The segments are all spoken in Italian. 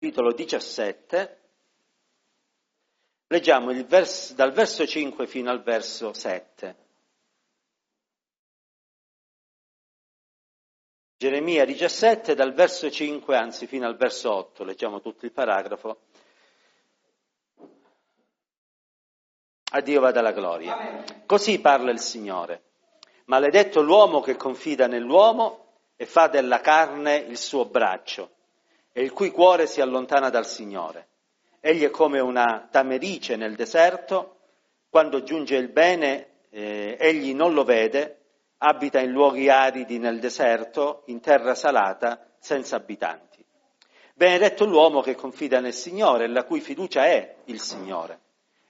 capitolo 17, leggiamo vers- dal verso 5 fino al verso 7. Geremia 17 dal verso 5, anzi fino al verso 8, leggiamo tutto il paragrafo. A Dio vada la gloria. Così parla il Signore. Maledetto l'uomo che confida nell'uomo e fa della carne il suo braccio e il cui cuore si allontana dal Signore. Egli è come una tamerice nel deserto, quando giunge il bene eh, egli non lo vede, abita in luoghi aridi nel deserto, in terra salata, senza abitanti. Benedetto l'uomo che confida nel Signore, la cui fiducia è il Signore.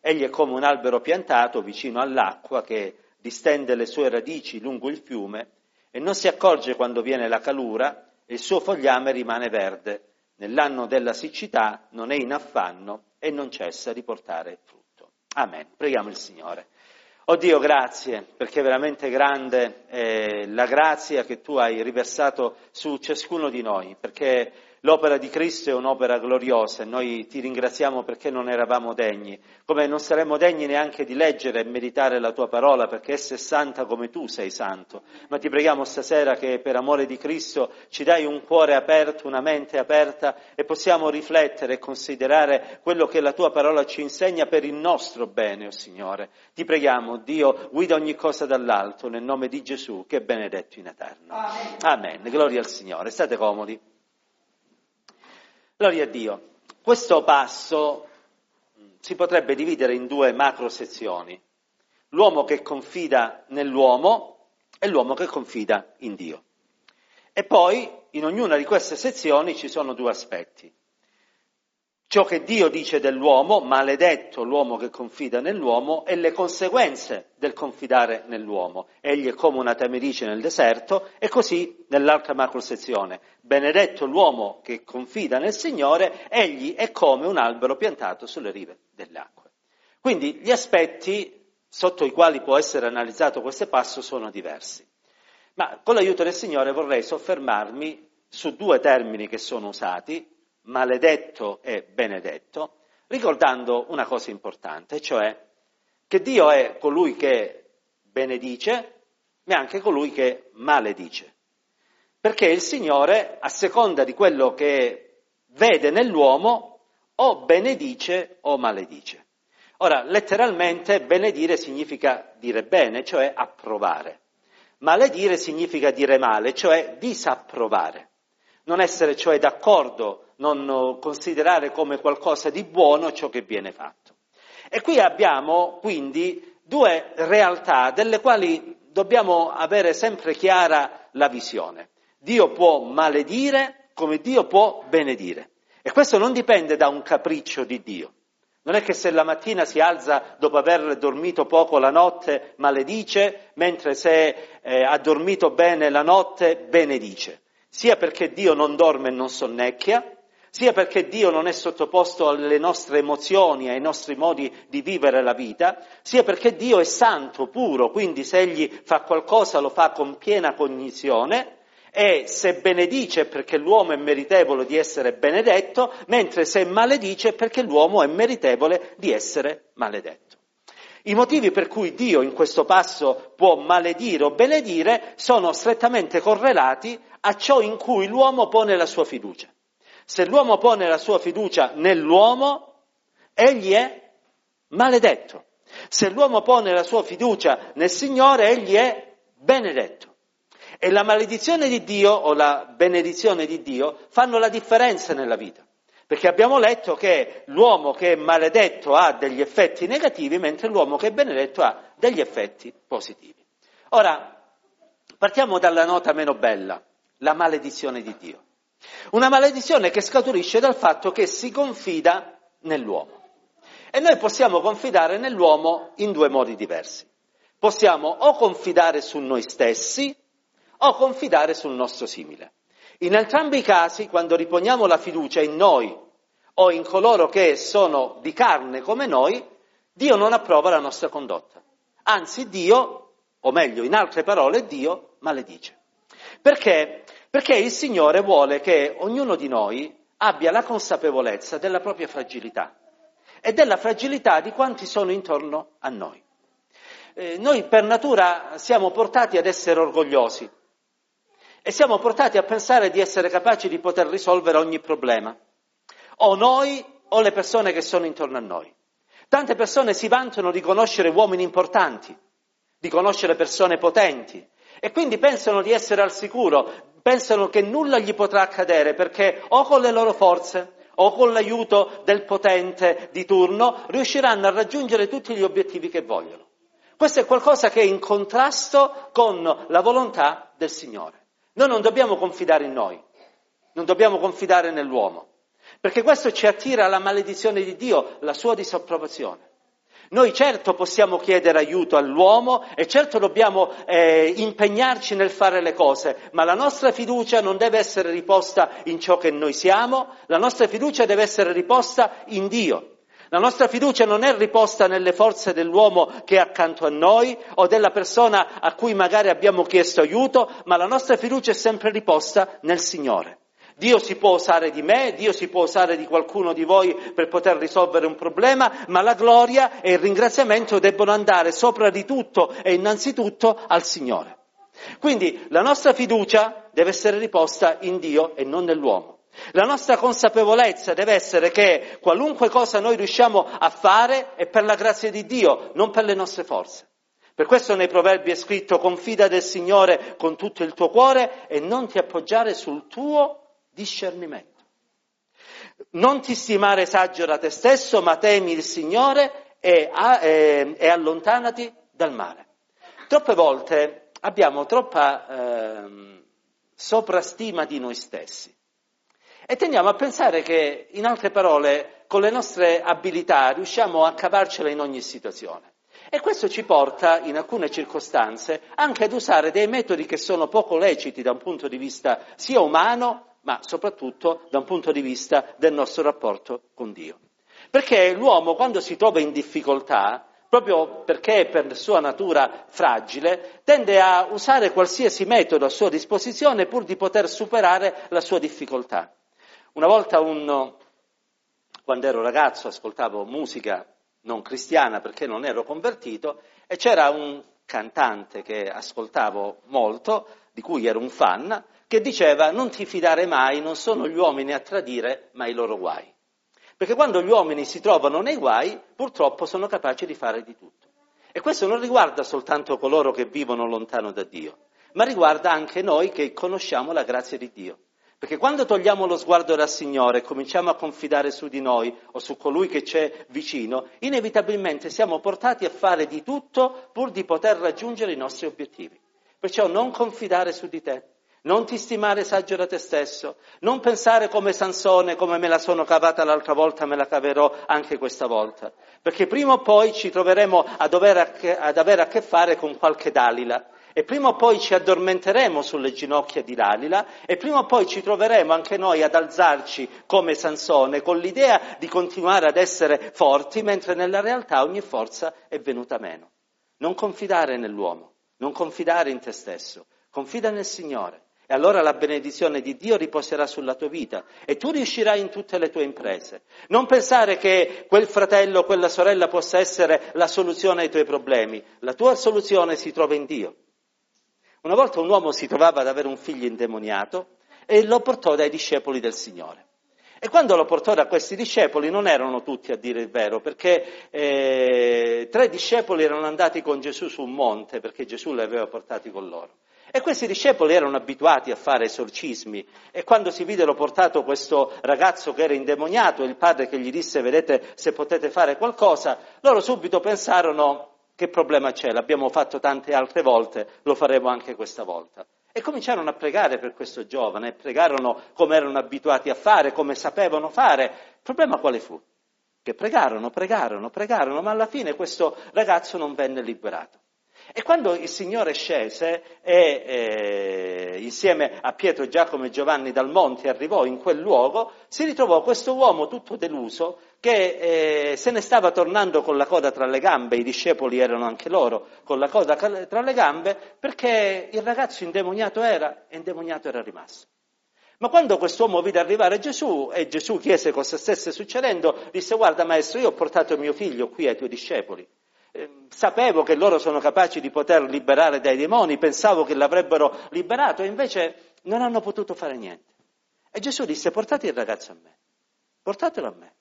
Egli è come un albero piantato vicino all'acqua che distende le sue radici lungo il fiume e non si accorge quando viene la calura e il suo fogliame rimane verde nell'anno della siccità non è in affanno e non cessa di portare frutto. Amen. Preghiamo il Signore. Oh grazie, perché è veramente grande è la grazia che tu hai riversato su ciascuno di noi, perché L'opera di Cristo è un'opera gloriosa e noi ti ringraziamo perché non eravamo degni, come non saremmo degni neanche di leggere e meditare la tua parola perché essa è santa come tu sei santo. Ma ti preghiamo stasera che per amore di Cristo ci dai un cuore aperto, una mente aperta e possiamo riflettere e considerare quello che la tua parola ci insegna per il nostro bene, o oh Signore. Ti preghiamo, Dio, guida ogni cosa dall'alto nel nome di Gesù che è benedetto in eterno. Amen. Amen. Gloria al Signore. State comodi. Gloria a Dio. Questo passo si potrebbe dividere in due macro sezioni. L'uomo che confida nell'uomo e l'uomo che confida in Dio. E poi in ognuna di queste sezioni ci sono due aspetti ciò che Dio dice dell'uomo, maledetto l'uomo che confida nell'uomo, e le conseguenze del confidare nell'uomo. Egli è come una tamerice nel deserto, e così nell'altra macro sezione. Benedetto l'uomo che confida nel Signore, egli è come un albero piantato sulle rive delle acque. Quindi gli aspetti sotto i quali può essere analizzato questo passo sono diversi. Ma con l'aiuto del Signore vorrei soffermarmi su due termini che sono usati, maledetto e benedetto, ricordando una cosa importante, cioè che Dio è colui che benedice, ma anche colui che maledice. Perché il Signore, a seconda di quello che vede nell'uomo, o benedice o maledice. Ora, letteralmente benedire significa dire bene, cioè approvare. Maledire significa dire male, cioè disapprovare. Non essere cioè d'accordo non considerare come qualcosa di buono ciò che viene fatto. E qui abbiamo quindi due realtà delle quali dobbiamo avere sempre chiara la visione. Dio può maledire come Dio può benedire. E questo non dipende da un capriccio di Dio. Non è che se la mattina si alza dopo aver dormito poco la notte maledice, mentre se eh, ha dormito bene la notte benedice. Sia perché Dio non dorme e non sonnecchia, sia perché Dio non è sottoposto alle nostre emozioni, ai nostri modi di vivere la vita, sia perché Dio è santo, puro, quindi se Egli fa qualcosa lo fa con piena cognizione e se benedice perché l'uomo è meritevole di essere benedetto, mentre se maledice perché l'uomo è meritevole di essere maledetto. I motivi per cui Dio in questo passo può maledire o benedire sono strettamente correlati a ciò in cui l'uomo pone la sua fiducia. Se l'uomo pone la sua fiducia nell'uomo, egli è maledetto. Se l'uomo pone la sua fiducia nel Signore, egli è benedetto. E la maledizione di Dio o la benedizione di Dio fanno la differenza nella vita. Perché abbiamo letto che l'uomo che è maledetto ha degli effetti negativi, mentre l'uomo che è benedetto ha degli effetti positivi. Ora, partiamo dalla nota meno bella, la maledizione di Dio. Una maledizione che scaturisce dal fatto che si confida nell'uomo. E noi possiamo confidare nell'uomo in due modi diversi. Possiamo o confidare su noi stessi o confidare sul nostro simile. In entrambi i casi, quando riponiamo la fiducia in noi o in coloro che sono di carne come noi, Dio non approva la nostra condotta. Anzi, Dio, o meglio, in altre parole, Dio maledice. Perché perché il Signore vuole che ognuno di noi abbia la consapevolezza della propria fragilità e della fragilità di quanti sono intorno a noi. Eh, noi per natura siamo portati ad essere orgogliosi e siamo portati a pensare di essere capaci di poter risolvere ogni problema, o noi o le persone che sono intorno a noi. Tante persone si vantano di conoscere uomini importanti, di conoscere persone potenti e quindi pensano di essere al sicuro, pensano che nulla gli potrà accadere perché o con le loro forze o con l'aiuto del potente di turno riusciranno a raggiungere tutti gli obiettivi che vogliono. Questo è qualcosa che è in contrasto con la volontà del Signore. Noi non dobbiamo confidare in noi, non dobbiamo confidare nell'uomo, perché questo ci attira alla maledizione di Dio, la sua disapprovazione. Noi certo possiamo chiedere aiuto all'uomo e certo dobbiamo eh, impegnarci nel fare le cose, ma la nostra fiducia non deve essere riposta in ciò che noi siamo, la nostra fiducia deve essere riposta in Dio. La nostra fiducia non è riposta nelle forze dell'uomo che è accanto a noi o della persona a cui magari abbiamo chiesto aiuto, ma la nostra fiducia è sempre riposta nel Signore. Dio si può usare di me, Dio si può usare di qualcuno di voi per poter risolvere un problema, ma la gloria e il ringraziamento debbono andare sopra di tutto e innanzitutto al Signore. Quindi la nostra fiducia deve essere riposta in Dio e non nell'uomo. La nostra consapevolezza deve essere che qualunque cosa noi riusciamo a fare è per la grazia di Dio, non per le nostre forze. Per questo nei proverbi è scritto confida del Signore con tutto il tuo cuore e non ti appoggiare sul tuo discernimento. Non ti stimare saggio da te stesso, ma temi il Signore e, e, e allontanati dal male. Troppe volte abbiamo troppa eh, soprastima di noi stessi e tendiamo a pensare che, in altre parole, con le nostre abilità riusciamo a cavarcela in ogni situazione. E questo ci porta, in alcune circostanze, anche ad usare dei metodi che sono poco leciti da un punto di vista sia umano ma soprattutto da un punto di vista del nostro rapporto con Dio. Perché l'uomo quando si trova in difficoltà, proprio perché per sua natura fragile, tende a usare qualsiasi metodo a sua disposizione pur di poter superare la sua difficoltà. Una volta un, quando ero ragazzo ascoltavo musica non cristiana perché non ero convertito e c'era un cantante che ascoltavo molto, di cui ero un fan, che diceva non ti fidare mai, non sono gli uomini a tradire, ma i loro guai. Perché quando gli uomini si trovano nei guai, purtroppo sono capaci di fare di tutto. E questo non riguarda soltanto coloro che vivono lontano da Dio, ma riguarda anche noi che conosciamo la grazia di Dio. Perché quando togliamo lo sguardo dal Signore e cominciamo a confidare su di noi o su colui che c'è vicino, inevitabilmente siamo portati a fare di tutto pur di poter raggiungere i nostri obiettivi. Perciò non confidare su di te, non ti stimare saggio da te stesso, non pensare come Sansone, come me la sono cavata l'altra volta, me la caverò anche questa volta, perché prima o poi ci troveremo a dover ad avere a che fare con qualche Dalila. E prima o poi ci addormenteremo sulle ginocchia di Dalila. E prima o poi ci troveremo anche noi ad alzarci come Sansone con l'idea di continuare ad essere forti mentre nella realtà ogni forza è venuta meno. Non confidare nell'uomo, non confidare in te stesso, confida nel Signore e allora la benedizione di Dio riposerà sulla tua vita e tu riuscirai in tutte le tue imprese. Non pensare che quel fratello o quella sorella possa essere la soluzione ai tuoi problemi. La tua soluzione si trova in Dio. Una volta un uomo si trovava ad avere un figlio indemoniato e lo portò dai discepoli del Signore. E quando lo portò da questi discepoli non erano tutti a dire il vero, perché eh, tre discepoli erano andati con Gesù su un monte, perché Gesù li aveva portati con loro. E questi discepoli erano abituati a fare esorcismi e quando si videro portato questo ragazzo che era indemoniato, il padre che gli disse vedete se potete fare qualcosa, loro subito pensarono che problema c'è, l'abbiamo fatto tante altre volte, lo faremo anche questa volta. E cominciarono a pregare per questo giovane, pregarono come erano abituati a fare, come sapevano fare. Il problema quale fu? Che pregarono, pregarono, pregarono, ma alla fine questo ragazzo non venne liberato. E quando il Signore scese e eh, insieme a Pietro, Giacomo e Giovanni dal monte arrivò in quel luogo, si ritrovò questo uomo tutto deluso che eh, se ne stava tornando con la coda tra le gambe, i discepoli erano anche loro con la coda tra le gambe, perché il ragazzo indemoniato era e indemoniato era rimasto. Ma quando quest'uomo vide arrivare Gesù e Gesù chiese cosa stesse succedendo, disse guarda maestro, io ho portato mio figlio qui ai tuoi discepoli. Eh, sapevo che loro sono capaci di poter liberare dai demoni, pensavo che l'avrebbero liberato e invece non hanno potuto fare niente. E Gesù disse portate il ragazzo a me, portatelo a me.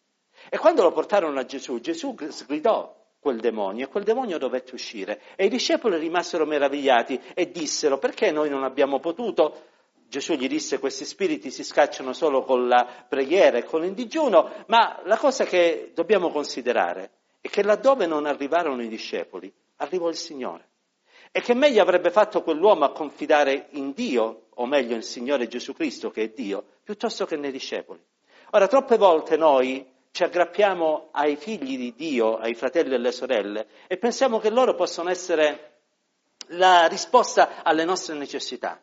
E quando lo portarono a Gesù, Gesù sgridò quel demonio e quel demonio dovette uscire. E i discepoli rimasero meravigliati e dissero perché noi non abbiamo potuto? Gesù gli disse questi spiriti si scacciano solo con la preghiera e con il digiuno, ma la cosa che dobbiamo considerare è che laddove non arrivarono i discepoli, arrivò il Signore. E che meglio avrebbe fatto quell'uomo a confidare in Dio, o meglio il Signore Gesù Cristo che è Dio, piuttosto che nei discepoli. Ora, troppe volte noi ci aggrappiamo ai figli di Dio, ai fratelli e alle sorelle, e pensiamo che loro possano essere la risposta alle nostre necessità.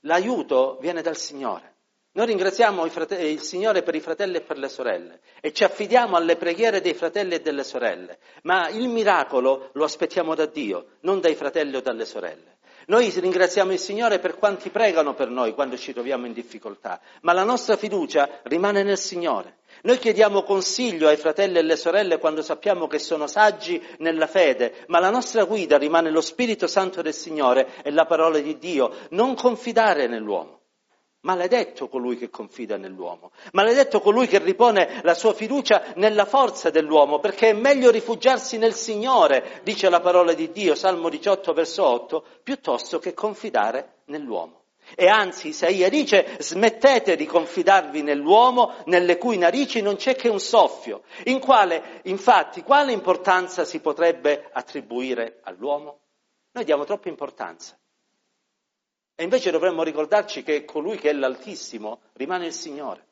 L'aiuto viene dal Signore. Noi ringraziamo il Signore per i fratelli e per le sorelle e ci affidiamo alle preghiere dei fratelli e delle sorelle, ma il miracolo lo aspettiamo da Dio, non dai fratelli o dalle sorelle. Noi ringraziamo il Signore per quanti pregano per noi quando ci troviamo in difficoltà, ma la nostra fiducia rimane nel Signore. Noi chiediamo consiglio ai fratelli e alle sorelle quando sappiamo che sono saggi nella fede, ma la nostra guida rimane lo Spirito Santo del Signore e la parola di Dio. Non confidare nell'uomo. Maledetto colui che confida nell'uomo, maledetto colui che ripone la sua fiducia nella forza dell'uomo, perché è meglio rifugiarsi nel Signore, dice la parola di Dio, Salmo 18, verso 8, piuttosto che confidare nell'uomo. E anzi, Isaia dice, smettete di confidarvi nell'uomo, nelle cui narici non c'è che un soffio. In quale, infatti, quale importanza si potrebbe attribuire all'uomo? Noi diamo troppa importanza. E invece dovremmo ricordarci che colui che è l'Altissimo rimane il Signore.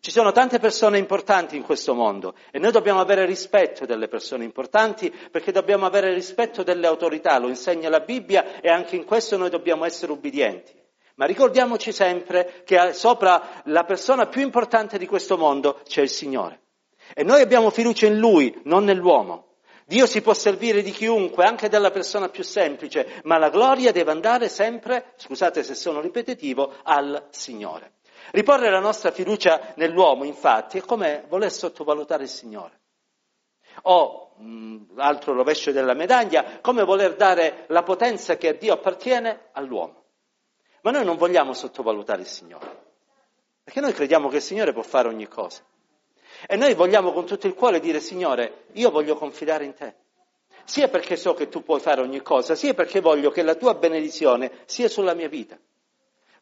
Ci sono tante persone importanti in questo mondo e noi dobbiamo avere rispetto delle persone importanti perché dobbiamo avere rispetto delle autorità, lo insegna la Bibbia e anche in questo noi dobbiamo essere ubbidienti. Ma ricordiamoci sempre che sopra la persona più importante di questo mondo c'è il Signore. E noi abbiamo fiducia in Lui, non nell'uomo. Dio si può servire di chiunque, anche della persona più semplice, ma la gloria deve andare sempre, scusate se sono ripetitivo, al Signore. Riporre la nostra fiducia nell'uomo, infatti, è come voler sottovalutare il Signore. O, mh, altro rovescio della medaglia, come voler dare la potenza che a Dio appartiene all'uomo. Ma noi non vogliamo sottovalutare il Signore, perché noi crediamo che il Signore può fare ogni cosa. E noi vogliamo con tutto il cuore dire, Signore, io voglio confidare in te. Sia perché so che tu puoi fare ogni cosa, sia perché voglio che la tua benedizione sia sulla mia vita.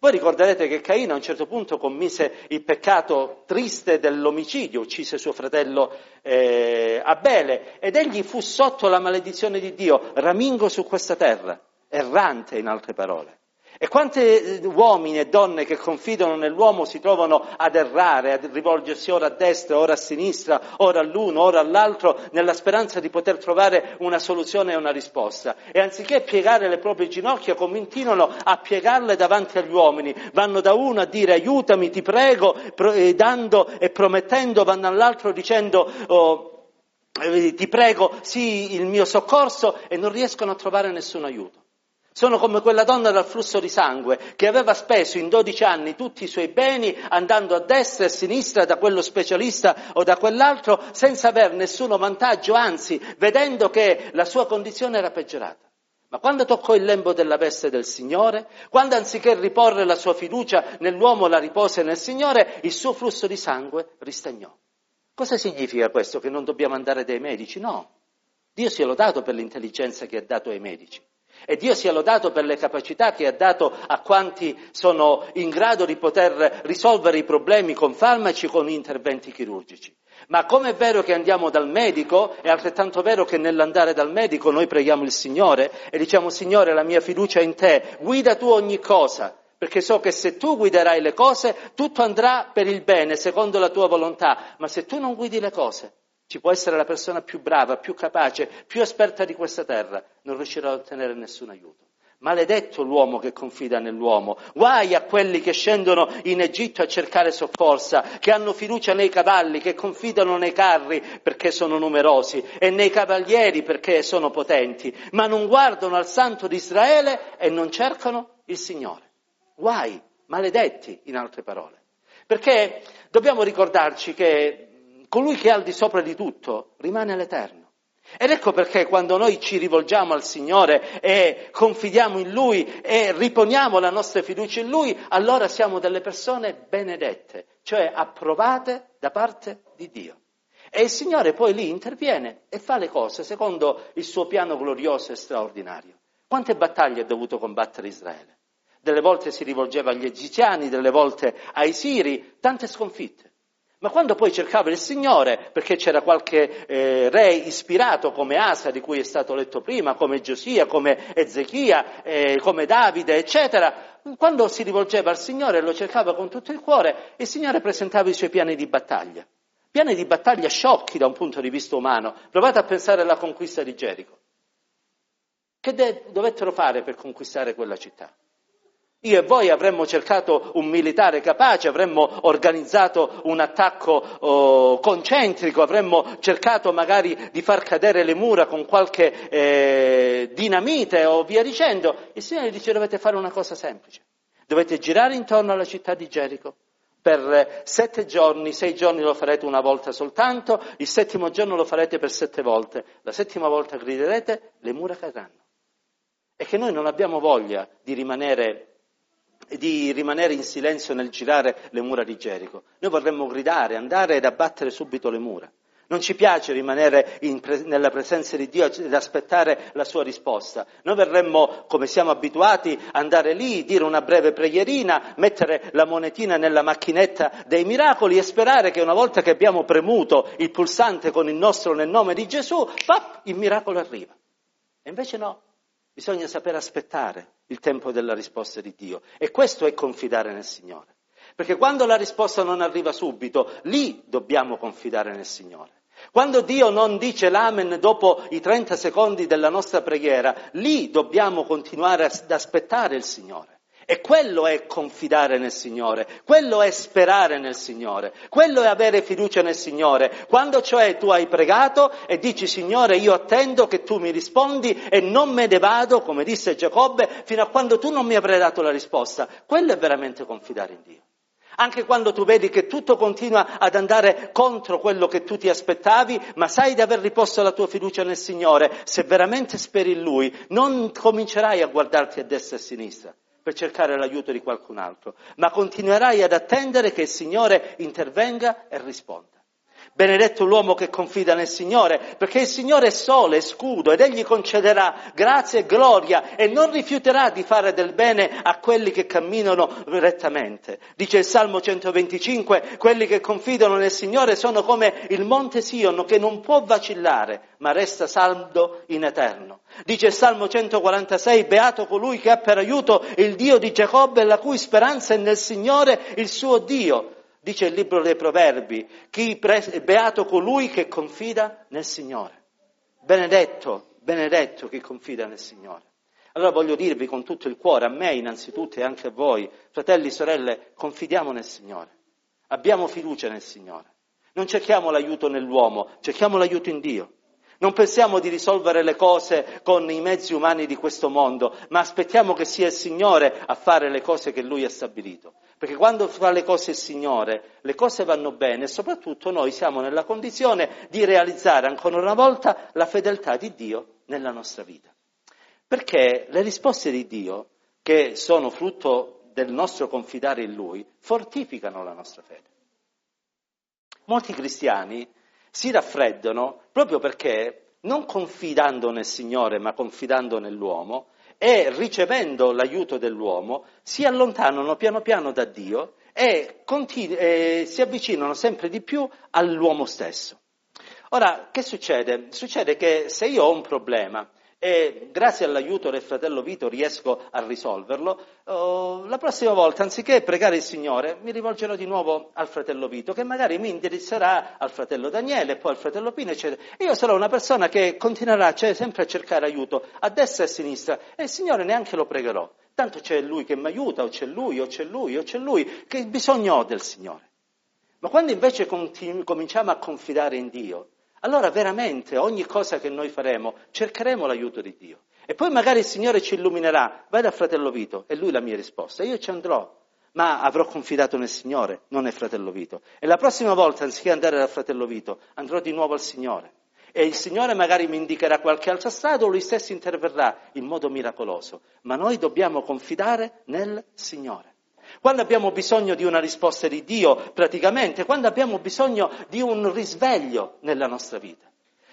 Voi ricorderete che Caino a un certo punto commise il peccato triste dell'omicidio, uccise suo fratello eh, Abele ed egli fu sotto la maledizione di Dio, ramingo su questa terra, errante in altre parole. E quanti eh, uomini e donne che confidano nell'uomo si trovano ad errare, a rivolgersi ora a destra, ora a sinistra, ora all'uno, ora all'altro, nella speranza di poter trovare una soluzione e una risposta. E anziché piegare le proprie ginocchia, continuano a piegarle davanti agli uomini. Vanno da uno a dire aiutami, ti prego, e dando e promettendo, vanno all'altro dicendo oh, eh, ti prego, sì, il mio soccorso, e non riescono a trovare nessun aiuto. Sono come quella donna dal flusso di sangue che aveva speso in 12 anni tutti i suoi beni andando a destra e a sinistra da quello specialista o da quell'altro senza aver nessuno vantaggio, anzi vedendo che la sua condizione era peggiorata. Ma quando toccò il lembo della veste del Signore, quando anziché riporre la sua fiducia nell'uomo la ripose nel Signore, il suo flusso di sangue ristagnò. Cosa significa questo? Che non dobbiamo andare dai medici? No. Dio si è lodato per l'intelligenza che ha dato ai medici. E Dio sia lodato per le capacità che ha dato a quanti sono in grado di poter risolvere i problemi con farmaci, con interventi chirurgici. Ma come è vero che andiamo dal medico, è altrettanto vero che nell'andare dal medico noi preghiamo il Signore e diciamo Signore la mia fiducia è in te, guida tu ogni cosa, perché so che se tu guiderai le cose tutto andrà per il bene, secondo la tua volontà, ma se tu non guidi le cose ci può essere la persona più brava, più capace, più esperta di questa terra, non riuscirà ad ottenere nessun aiuto. Maledetto l'uomo che confida nell'uomo. Guai a quelli che scendono in Egitto a cercare soccorsa, che hanno fiducia nei cavalli, che confidano nei carri perché sono numerosi e nei cavalieri perché sono potenti, ma non guardano al santo di Israele e non cercano il Signore. Guai maledetti, in altre parole. Perché dobbiamo ricordarci che colui che è al di sopra di tutto rimane l'Eterno. Ed ecco perché quando noi ci rivolgiamo al Signore e confidiamo in Lui e riponiamo la nostra fiducia in Lui, allora siamo delle persone benedette, cioè approvate da parte di Dio. E il Signore poi lì interviene e fa le cose secondo il suo piano glorioso e straordinario. Quante battaglie ha dovuto combattere Israele? Delle volte si rivolgeva agli egiziani, delle volte ai siri, tante sconfitte. Ma quando poi cercava il Signore, perché c'era qualche eh, re ispirato come Asa, di cui è stato letto prima, come Giosia, come Ezechia, eh, come Davide, eccetera, quando si rivolgeva al Signore e lo cercava con tutto il cuore, il Signore presentava i suoi piani di battaglia. Piani di battaglia sciocchi da un punto di vista umano. Provate a pensare alla conquista di Gerico. Che de- dovettero fare per conquistare quella città? Io e voi avremmo cercato un militare capace, avremmo organizzato un attacco oh, concentrico, avremmo cercato magari di far cadere le mura con qualche eh, dinamite o via dicendo. Il Signore dice dovete fare una cosa semplice. Dovete girare intorno alla città di Gerico. Per sette giorni, sei giorni lo farete una volta soltanto, il settimo giorno lo farete per sette volte. La settima volta griderete, le mura cadranno. E che noi non abbiamo voglia di rimanere di rimanere in silenzio nel girare le mura di Gerico. Noi vorremmo gridare, andare ed abbattere subito le mura. Non ci piace rimanere pre- nella presenza di Dio ed aspettare la sua risposta. Noi verremmo, come siamo abituati, andare lì, dire una breve preghierina, mettere la monetina nella macchinetta dei miracoli e sperare che una volta che abbiamo premuto il pulsante con il nostro nel nome di Gesù, pap, il miracolo arriva. E invece no, bisogna saper aspettare il tempo della risposta di Dio. E questo è confidare nel Signore. Perché quando la risposta non arriva subito, lì dobbiamo confidare nel Signore. Quando Dio non dice l'amen dopo i 30 secondi della nostra preghiera, lì dobbiamo continuare ad aspettare il Signore. E quello è confidare nel Signore, quello è sperare nel Signore, quello è avere fiducia nel Signore. Quando cioè tu hai pregato e dici Signore io attendo che tu mi rispondi e non me ne vado, come disse Giacobbe, fino a quando tu non mi avrai dato la risposta, quello è veramente confidare in Dio. Anche quando tu vedi che tutto continua ad andare contro quello che tu ti aspettavi, ma sai di aver riposto la tua fiducia nel Signore, se veramente speri in Lui, non comincerai a guardarti a destra e a sinistra per cercare l'aiuto di qualcun altro, ma continuerai ad attendere che il Signore intervenga e risponda. Benedetto l'uomo che confida nel Signore, perché il Signore è sole, scudo, ed Egli concederà grazia e gloria e non rifiuterà di fare del bene a quelli che camminano rettamente. Dice il Salmo 125, quelli che confidano nel Signore sono come il monte Sion che non può vacillare, ma resta saldo in eterno. Dice il Salmo 146, beato colui che ha per aiuto il Dio di Giacobbe, la cui speranza è nel Signore, il suo Dio Dice il libro dei Proverbi, pre- beato colui che confida nel Signore. Benedetto, benedetto chi confida nel Signore. Allora voglio dirvi con tutto il cuore, a me innanzitutto e anche a voi, fratelli e sorelle, confidiamo nel Signore. Abbiamo fiducia nel Signore. Non cerchiamo l'aiuto nell'uomo, cerchiamo l'aiuto in Dio. Non pensiamo di risolvere le cose con i mezzi umani di questo mondo, ma aspettiamo che sia il Signore a fare le cose che Lui ha stabilito. Perché quando fa le cose il Signore, le cose vanno bene e soprattutto noi siamo nella condizione di realizzare ancora una volta la fedeltà di Dio nella nostra vita. Perché le risposte di Dio, che sono frutto del nostro confidare in Lui, fortificano la nostra fede. Molti cristiani si raffreddano proprio perché, non confidando nel Signore ma confidando nell'uomo, e ricevendo l'aiuto dell'uomo si allontanano piano piano da Dio e, continu- e si avvicinano sempre di più all'uomo stesso. Ora, che succede? Succede che se io ho un problema e grazie all'aiuto del fratello Vito riesco a risolverlo, oh, la prossima volta anziché pregare il Signore mi rivolgerò di nuovo al fratello Vito che magari mi indirizzerà al fratello Daniele, poi al fratello Pino eccetera. E io sarò una persona che continuerà cioè, sempre a cercare aiuto a destra e a sinistra e il Signore neanche lo pregherò. Tanto c'è lui che mi aiuta, o c'è lui, o c'è lui, o c'è lui, che bisogno ho del Signore. Ma quando invece continu- cominciamo a confidare in Dio, allora veramente ogni cosa che noi faremo cercheremo l'aiuto di Dio. E poi magari il Signore ci illuminerà, vai dal fratello Vito, è lui la mia risposta, io ci andrò. ma avrò confidato nel Signore, non nel fratello Vito. E la prossima volta, anziché andare dal fratello Vito, andrò di nuovo al Signore. E il Signore magari mi indicherà qualche altra strada o lui stesso interverrà in modo miracoloso. Ma noi dobbiamo confidare nel Signore. Quando abbiamo bisogno di una risposta di Dio, praticamente, quando abbiamo bisogno di un risveglio nella nostra vita.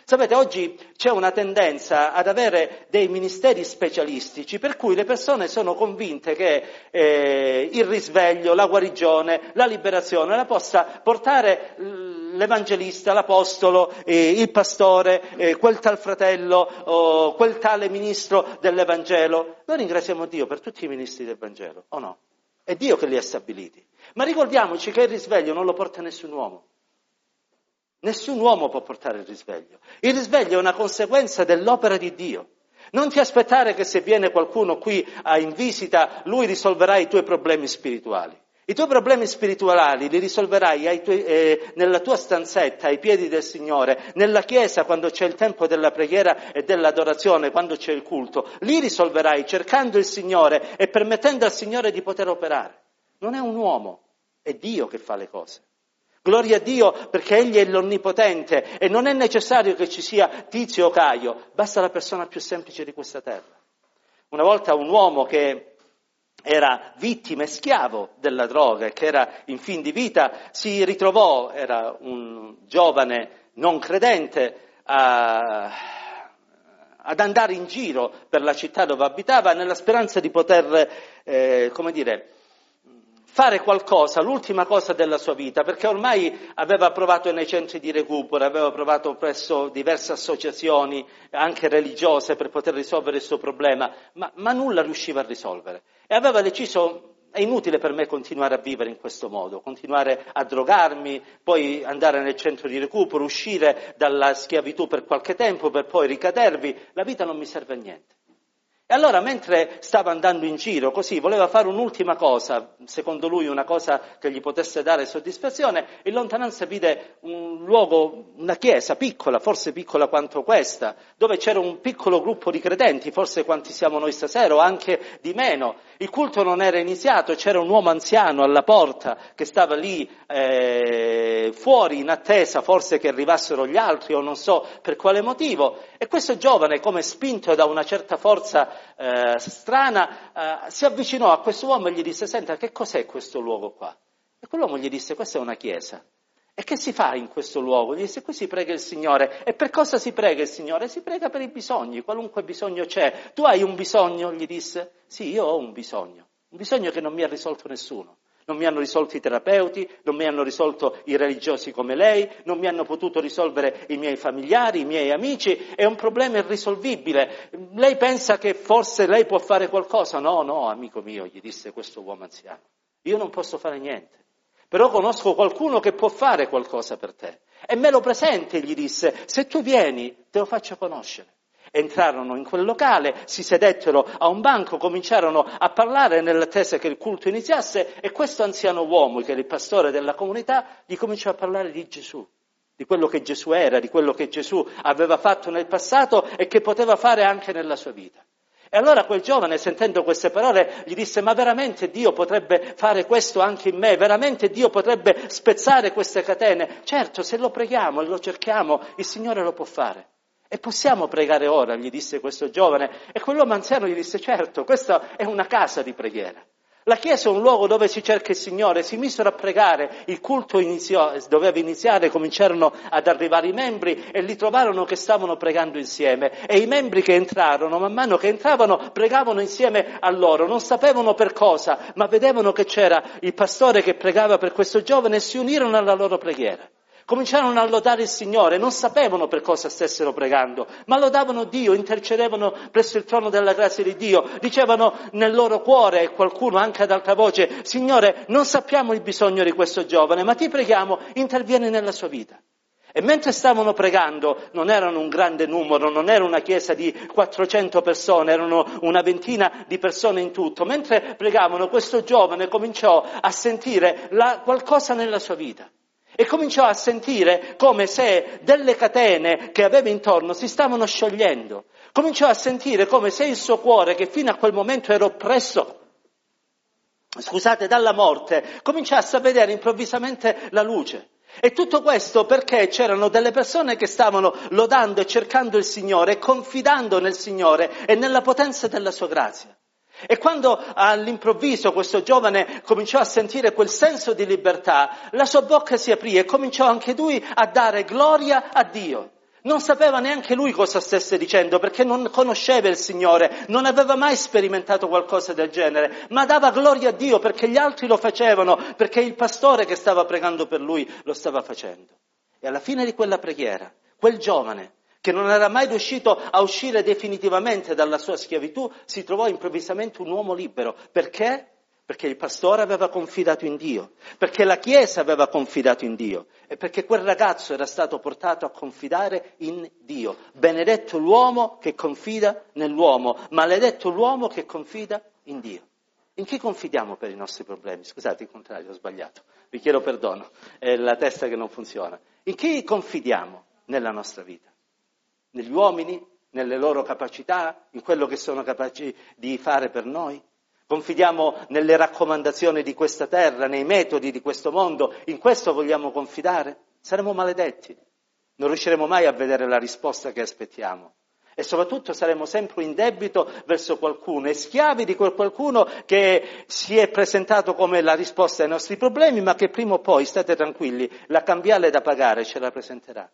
Sapete, oggi c'è una tendenza ad avere dei ministeri specialistici per cui le persone sono convinte che eh, il risveglio, la guarigione, la liberazione la possa portare l'evangelista, l'apostolo, eh, il pastore, eh, quel tal fratello, oh, quel tale ministro dell'Evangelo. Noi ringraziamo Dio per tutti i ministri del Vangelo, o no? È Dio che li ha stabiliti. Ma ricordiamoci che il risveglio non lo porta nessun uomo. Nessun uomo può portare il risveglio. Il risveglio è una conseguenza dell'opera di Dio. Non ti aspettare che se viene qualcuno qui in visita, lui risolverà i tuoi problemi spirituali. I tuoi problemi spirituali li risolverai tuoi, eh, nella tua stanzetta, ai piedi del Signore, nella chiesa quando c'è il tempo della preghiera e dell'adorazione, quando c'è il culto. Li risolverai cercando il Signore e permettendo al Signore di poter operare. Non è un uomo, è Dio che fa le cose. Gloria a Dio perché Egli è l'Onnipotente e non è necessario che ci sia Tizio o Caio, basta la persona più semplice di questa terra. Una volta un uomo che era vittima e schiavo della droga e che era in fin di vita si ritrovò, era un giovane non credente, a, ad andare in giro per la città dove abitava nella speranza di poter, eh, come dire, fare qualcosa, l'ultima cosa della sua vita, perché ormai aveva provato nei centri di recupero, aveva provato presso diverse associazioni, anche religiose, per poter risolvere il suo problema, ma, ma nulla riusciva a risolvere. E aveva deciso è inutile per me continuare a vivere in questo modo, continuare a drogarmi, poi andare nel centro di recupero, uscire dalla schiavitù per qualche tempo per poi ricadervi. La vita non mi serve a niente. E allora, mentre stava andando in giro così, voleva fare un'ultima cosa, secondo lui una cosa che gli potesse dare soddisfazione, in lontananza vide un luogo, una chiesa piccola, forse piccola quanto questa, dove c'era un piccolo gruppo di credenti, forse quanti siamo noi stasera, o anche di meno. Il culto non era iniziato, c'era un uomo anziano alla porta che stava lì eh, fuori in attesa, forse che arrivassero gli altri, o non so per quale motivo. E questo giovane, come spinto da una certa forza eh, strana, eh, si avvicinò a questo uomo e gli disse, senta, che cos'è questo luogo qua? E quell'uomo gli disse, questa è una chiesa. E che si fa in questo luogo? Gli disse, qui si prega il Signore. E per cosa si prega il Signore? Si prega per i bisogni, qualunque bisogno c'è. Tu hai un bisogno? Gli disse. Sì, io ho un bisogno. Un bisogno che non mi ha risolto nessuno. Non mi hanno risolto i terapeuti, non mi hanno risolto i religiosi come lei, non mi hanno potuto risolvere i miei familiari, i miei amici, è un problema irrisolvibile. Lei pensa che forse lei può fare qualcosa? No, no, amico mio, gli disse questo uomo anziano. Io non posso fare niente. Però conosco qualcuno che può fare qualcosa per te. E me lo presenti, gli disse, se tu vieni te lo faccio conoscere entrarono in quel locale, si sedettero a un banco, cominciarono a parlare nell'attesa che il culto iniziasse e questo anziano uomo, che era il pastore della comunità, gli cominciò a parlare di Gesù, di quello che Gesù era, di quello che Gesù aveva fatto nel passato e che poteva fare anche nella sua vita. E allora quel giovane, sentendo queste parole, gli disse, ma veramente Dio potrebbe fare questo anche in me? Veramente Dio potrebbe spezzare queste catene? Certo, se lo preghiamo e lo cerchiamo, il Signore lo può fare. E possiamo pregare ora, gli disse questo giovane. E quell'uomo anziano gli disse, certo, questa è una casa di preghiera. La chiesa è un luogo dove si cerca il Signore, si misero a pregare, il culto iniziò, doveva iniziare, cominciarono ad arrivare i membri e li trovarono che stavano pregando insieme e i membri che entrarono, man mano che entravano, pregavano insieme a loro, non sapevano per cosa, ma vedevano che c'era il pastore che pregava per questo giovane e si unirono alla loro preghiera. Cominciarono a lodare il Signore, non sapevano per cosa stessero pregando, ma lodavano Dio, intercedevano presso il trono della grazia di Dio, dicevano nel loro cuore, qualcuno anche ad alta voce, Signore, non sappiamo il bisogno di questo giovane, ma ti preghiamo, intervieni nella sua vita. E mentre stavano pregando, non erano un grande numero, non era una chiesa di 400 persone, erano una ventina di persone in tutto, mentre pregavano questo giovane cominciò a sentire la, qualcosa nella sua vita e cominciò a sentire come se delle catene che aveva intorno si stavano sciogliendo. Cominciò a sentire come se il suo cuore, che fino a quel momento era oppresso scusate, dalla morte, cominciasse a vedere improvvisamente la luce. E tutto questo perché c'erano delle persone che stavano lodando e cercando il Signore, confidando nel Signore e nella potenza della sua grazia. E quando all'improvviso questo giovane cominciò a sentire quel senso di libertà, la sua bocca si aprì e cominciò anche lui a dare gloria a Dio. Non sapeva neanche lui cosa stesse dicendo perché non conosceva il Signore, non aveva mai sperimentato qualcosa del genere, ma dava gloria a Dio perché gli altri lo facevano, perché il pastore che stava pregando per lui lo stava facendo. E alla fine di quella preghiera, quel giovane che non era mai riuscito a uscire definitivamente dalla sua schiavitù, si trovò improvvisamente un uomo libero. Perché? Perché il pastore aveva confidato in Dio, perché la Chiesa aveva confidato in Dio e perché quel ragazzo era stato portato a confidare in Dio. Benedetto l'uomo che confida nell'uomo, maledetto l'uomo che confida in Dio. In chi confidiamo per i nostri problemi? Scusate, il contrario, ho sbagliato. Vi chiedo perdono, è la testa che non funziona. In chi confidiamo nella nostra vita? Negli uomini? Nelle loro capacità? In quello che sono capaci di fare per noi? Confidiamo nelle raccomandazioni di questa terra, nei metodi di questo mondo, in questo vogliamo confidare? Saremo maledetti, non riusciremo mai a vedere la risposta che aspettiamo e soprattutto saremo sempre in debito verso qualcuno e schiavi di quel qualcuno che si è presentato come la risposta ai nostri problemi, ma che prima o poi, state tranquilli, la cambiale da pagare ce la presenterà.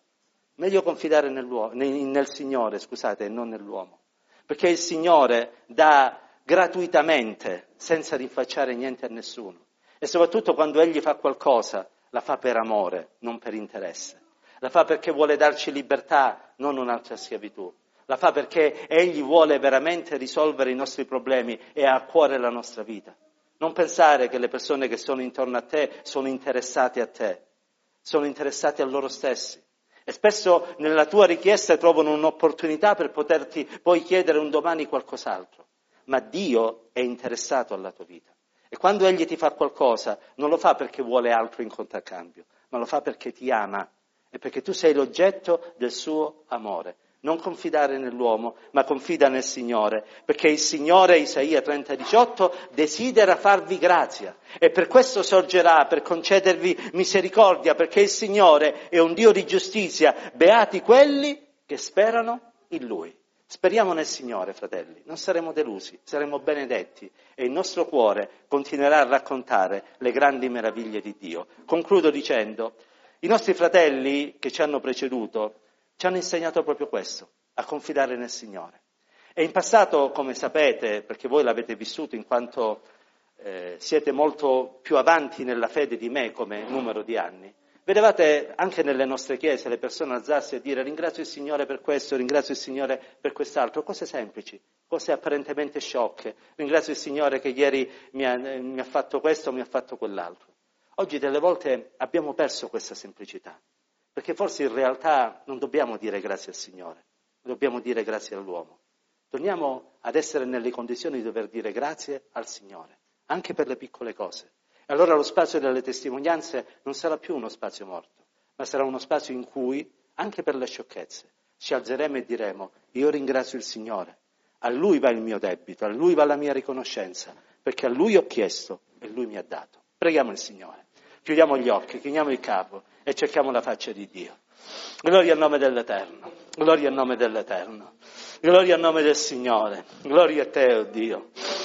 Meglio confidare nel, Signore, scusate, e non nell'uomo, perché il Signore dà gratuitamente, senza rinfacciare niente a nessuno. E soprattutto quando Egli fa qualcosa, la fa per amore, non per interesse. La fa perché vuole darci libertà, non un'altra schiavitù. La fa perché Egli vuole veramente risolvere i nostri problemi e ha a cuore la nostra vita. Non pensare che le persone che sono intorno a te sono interessate a te, sono interessate a loro stessi. E spesso nella tua richiesta trovano un'opportunità per poterti poi chiedere un domani qualcos'altro ma Dio è interessato alla tua vita. E quando Egli ti fa qualcosa, non lo fa perché vuole altro in contraccambio, ma lo fa perché ti ama e perché tu sei l'oggetto del suo amore. Non confidare nell'uomo, ma confida nel Signore, perché il Signore, Isaia 30, 18, desidera farvi grazia e per questo sorgerà, per concedervi misericordia, perché il Signore è un Dio di giustizia, beati quelli che sperano in Lui. Speriamo nel Signore, fratelli, non saremo delusi, saremo benedetti e il nostro cuore continuerà a raccontare le grandi meraviglie di Dio. Concludo dicendo, i nostri fratelli che ci hanno preceduto ci hanno insegnato proprio questo, a confidare nel Signore. E in passato, come sapete, perché voi l'avete vissuto in quanto eh, siete molto più avanti nella fede di me come numero di anni, Vedevate anche nelle nostre chiese le persone alzarsi e dire ringrazio il Signore per questo, ringrazio il Signore per quest'altro, cose semplici, cose apparentemente sciocche. Ringrazio il Signore che ieri mi ha, mi ha fatto questo, mi ha fatto quell'altro. Oggi delle volte abbiamo perso questa semplicità, perché forse in realtà non dobbiamo dire grazie al Signore, dobbiamo dire grazie all'uomo. Torniamo ad essere nelle condizioni di dover dire grazie al Signore, anche per le piccole cose. Allora lo spazio delle testimonianze non sarà più uno spazio morto, ma sarà uno spazio in cui, anche per le sciocchezze, ci alzeremo e diremo, io ringrazio il Signore, a Lui va il mio debito, a Lui va la mia riconoscenza, perché a Lui ho chiesto e Lui mi ha dato. Preghiamo il Signore, chiudiamo gli occhi, chiniamo il capo e cerchiamo la faccia di Dio. Gloria al nome dell'Eterno, gloria al nome dell'Eterno, gloria al nome del Signore, gloria a te, oh Dio.